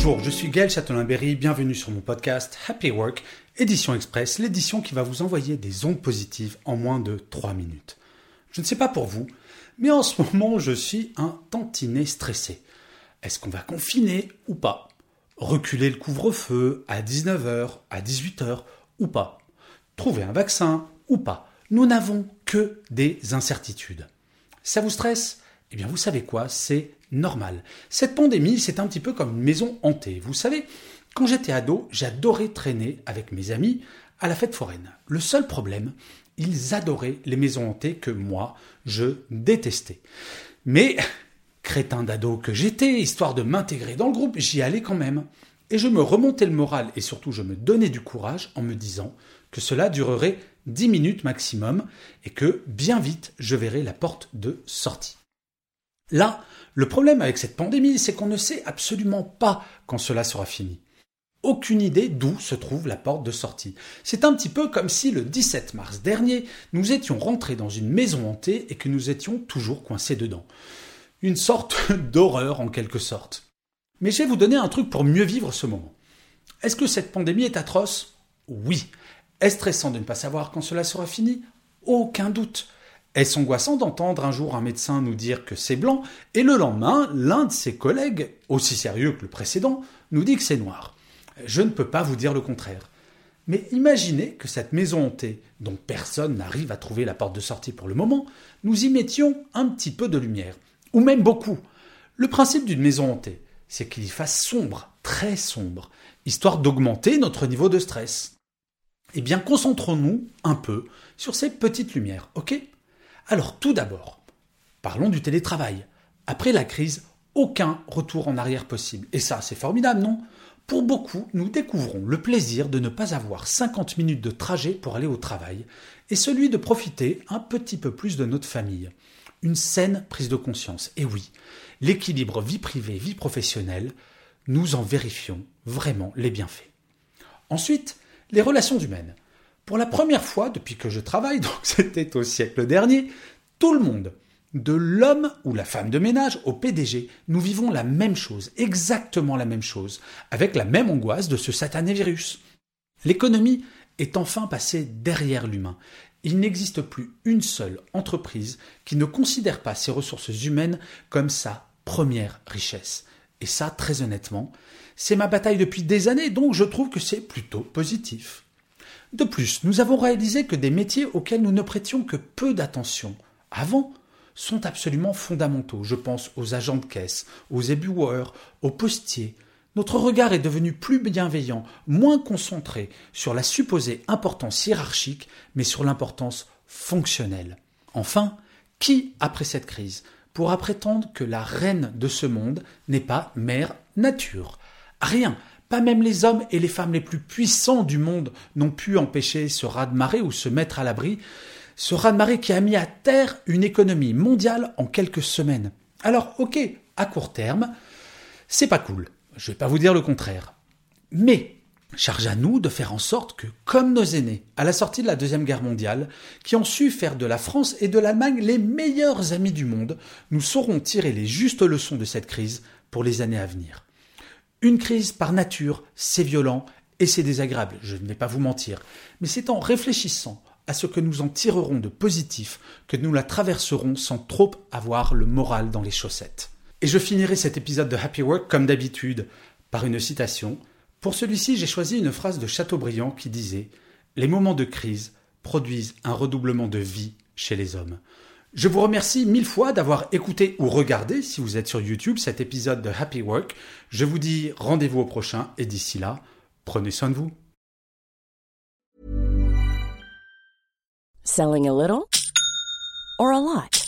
Bonjour, je suis Gaël Châtelain-Berry, bienvenue sur mon podcast Happy Work, édition express, l'édition qui va vous envoyer des ondes positives en moins de 3 minutes. Je ne sais pas pour vous, mais en ce moment je suis un tantinet stressé. Est-ce qu'on va confiner ou pas? Reculer le couvre-feu à 19h, à 18h ou pas? Trouver un vaccin ou pas? Nous n'avons que des incertitudes. Ça vous stresse? Eh bien vous savez quoi? C'est normal. Cette pandémie, c'est un petit peu comme une maison hantée. Vous savez, quand j'étais ado, j'adorais traîner avec mes amis à la fête foraine. Le seul problème, ils adoraient les maisons hantées que moi, je détestais. Mais, crétin d'ado que j'étais, histoire de m'intégrer dans le groupe, j'y allais quand même. Et je me remontais le moral et surtout je me donnais du courage en me disant que cela durerait 10 minutes maximum et que bien vite je verrais la porte de sortie. Là, le problème avec cette pandémie, c'est qu'on ne sait absolument pas quand cela sera fini. Aucune idée d'où se trouve la porte de sortie. C'est un petit peu comme si le 17 mars dernier, nous étions rentrés dans une maison hantée et que nous étions toujours coincés dedans. Une sorte d'horreur en quelque sorte. Mais je vais vous donner un truc pour mieux vivre ce moment. Est-ce que cette pandémie est atroce? Oui. Est-ce stressant de ne pas savoir quand cela sera fini? Aucun doute. Est-ce angoissant d'entendre un jour un médecin nous dire que c'est blanc et le lendemain, l'un de ses collègues, aussi sérieux que le précédent, nous dit que c'est noir? Je ne peux pas vous dire le contraire. Mais imaginez que cette maison hantée, dont personne n'arrive à trouver la porte de sortie pour le moment, nous y mettions un petit peu de lumière, ou même beaucoup. Le principe d'une maison hantée, c'est qu'il y fasse sombre, très sombre, histoire d'augmenter notre niveau de stress. Eh bien, concentrons-nous un peu sur ces petites lumières, ok? Alors tout d'abord, parlons du télétravail. Après la crise, aucun retour en arrière possible. Et ça, c'est formidable, non? Pour beaucoup, nous découvrons le plaisir de ne pas avoir 50 minutes de trajet pour aller au travail et celui de profiter un petit peu plus de notre famille. Une saine prise de conscience. Et oui, l'équilibre vie privée-vie professionnelle, nous en vérifions vraiment les bienfaits. Ensuite, les relations humaines. Pour la première fois depuis que je travaille, donc c'était au siècle dernier, tout le monde, de l'homme ou la femme de ménage au PDG, nous vivons la même chose, exactement la même chose, avec la même angoisse de ce satané virus. L'économie est enfin passée derrière l'humain. Il n'existe plus une seule entreprise qui ne considère pas ses ressources humaines comme sa première richesse. Et ça, très honnêtement, c'est ma bataille depuis des années, donc je trouve que c'est plutôt positif. De plus, nous avons réalisé que des métiers auxquels nous ne prêtions que peu d'attention avant sont absolument fondamentaux. Je pense aux agents de caisse, aux éboueurs, aux postiers. Notre regard est devenu plus bienveillant, moins concentré sur la supposée importance hiérarchique, mais sur l'importance fonctionnelle. Enfin, qui, après cette crise, pourra prétendre que la reine de ce monde n'est pas mère nature? Rien. Pas même les hommes et les femmes les plus puissants du monde n'ont pu empêcher ce raz-de-marée ou se mettre à l'abri. Ce raz-de-marée qui a mis à terre une économie mondiale en quelques semaines. Alors, ok, à court terme, c'est pas cool. Je vais pas vous dire le contraire. Mais, charge à nous de faire en sorte que, comme nos aînés, à la sortie de la Deuxième Guerre mondiale, qui ont su faire de la France et de l'Allemagne les meilleurs amis du monde, nous saurons tirer les justes leçons de cette crise pour les années à venir. Une crise par nature, c'est violent et c'est désagréable, je ne vais pas vous mentir, mais c'est en réfléchissant à ce que nous en tirerons de positif que nous la traverserons sans trop avoir le moral dans les chaussettes. Et je finirai cet épisode de Happy Work comme d'habitude par une citation. Pour celui-ci, j'ai choisi une phrase de Chateaubriand qui disait Les moments de crise produisent un redoublement de vie chez les hommes. Je vous remercie mille fois d'avoir écouté ou regardé, si vous êtes sur YouTube, cet épisode de Happy Work. Je vous dis rendez-vous au prochain et d'ici là, prenez soin de vous. Selling a little or a lot?